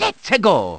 Let's go!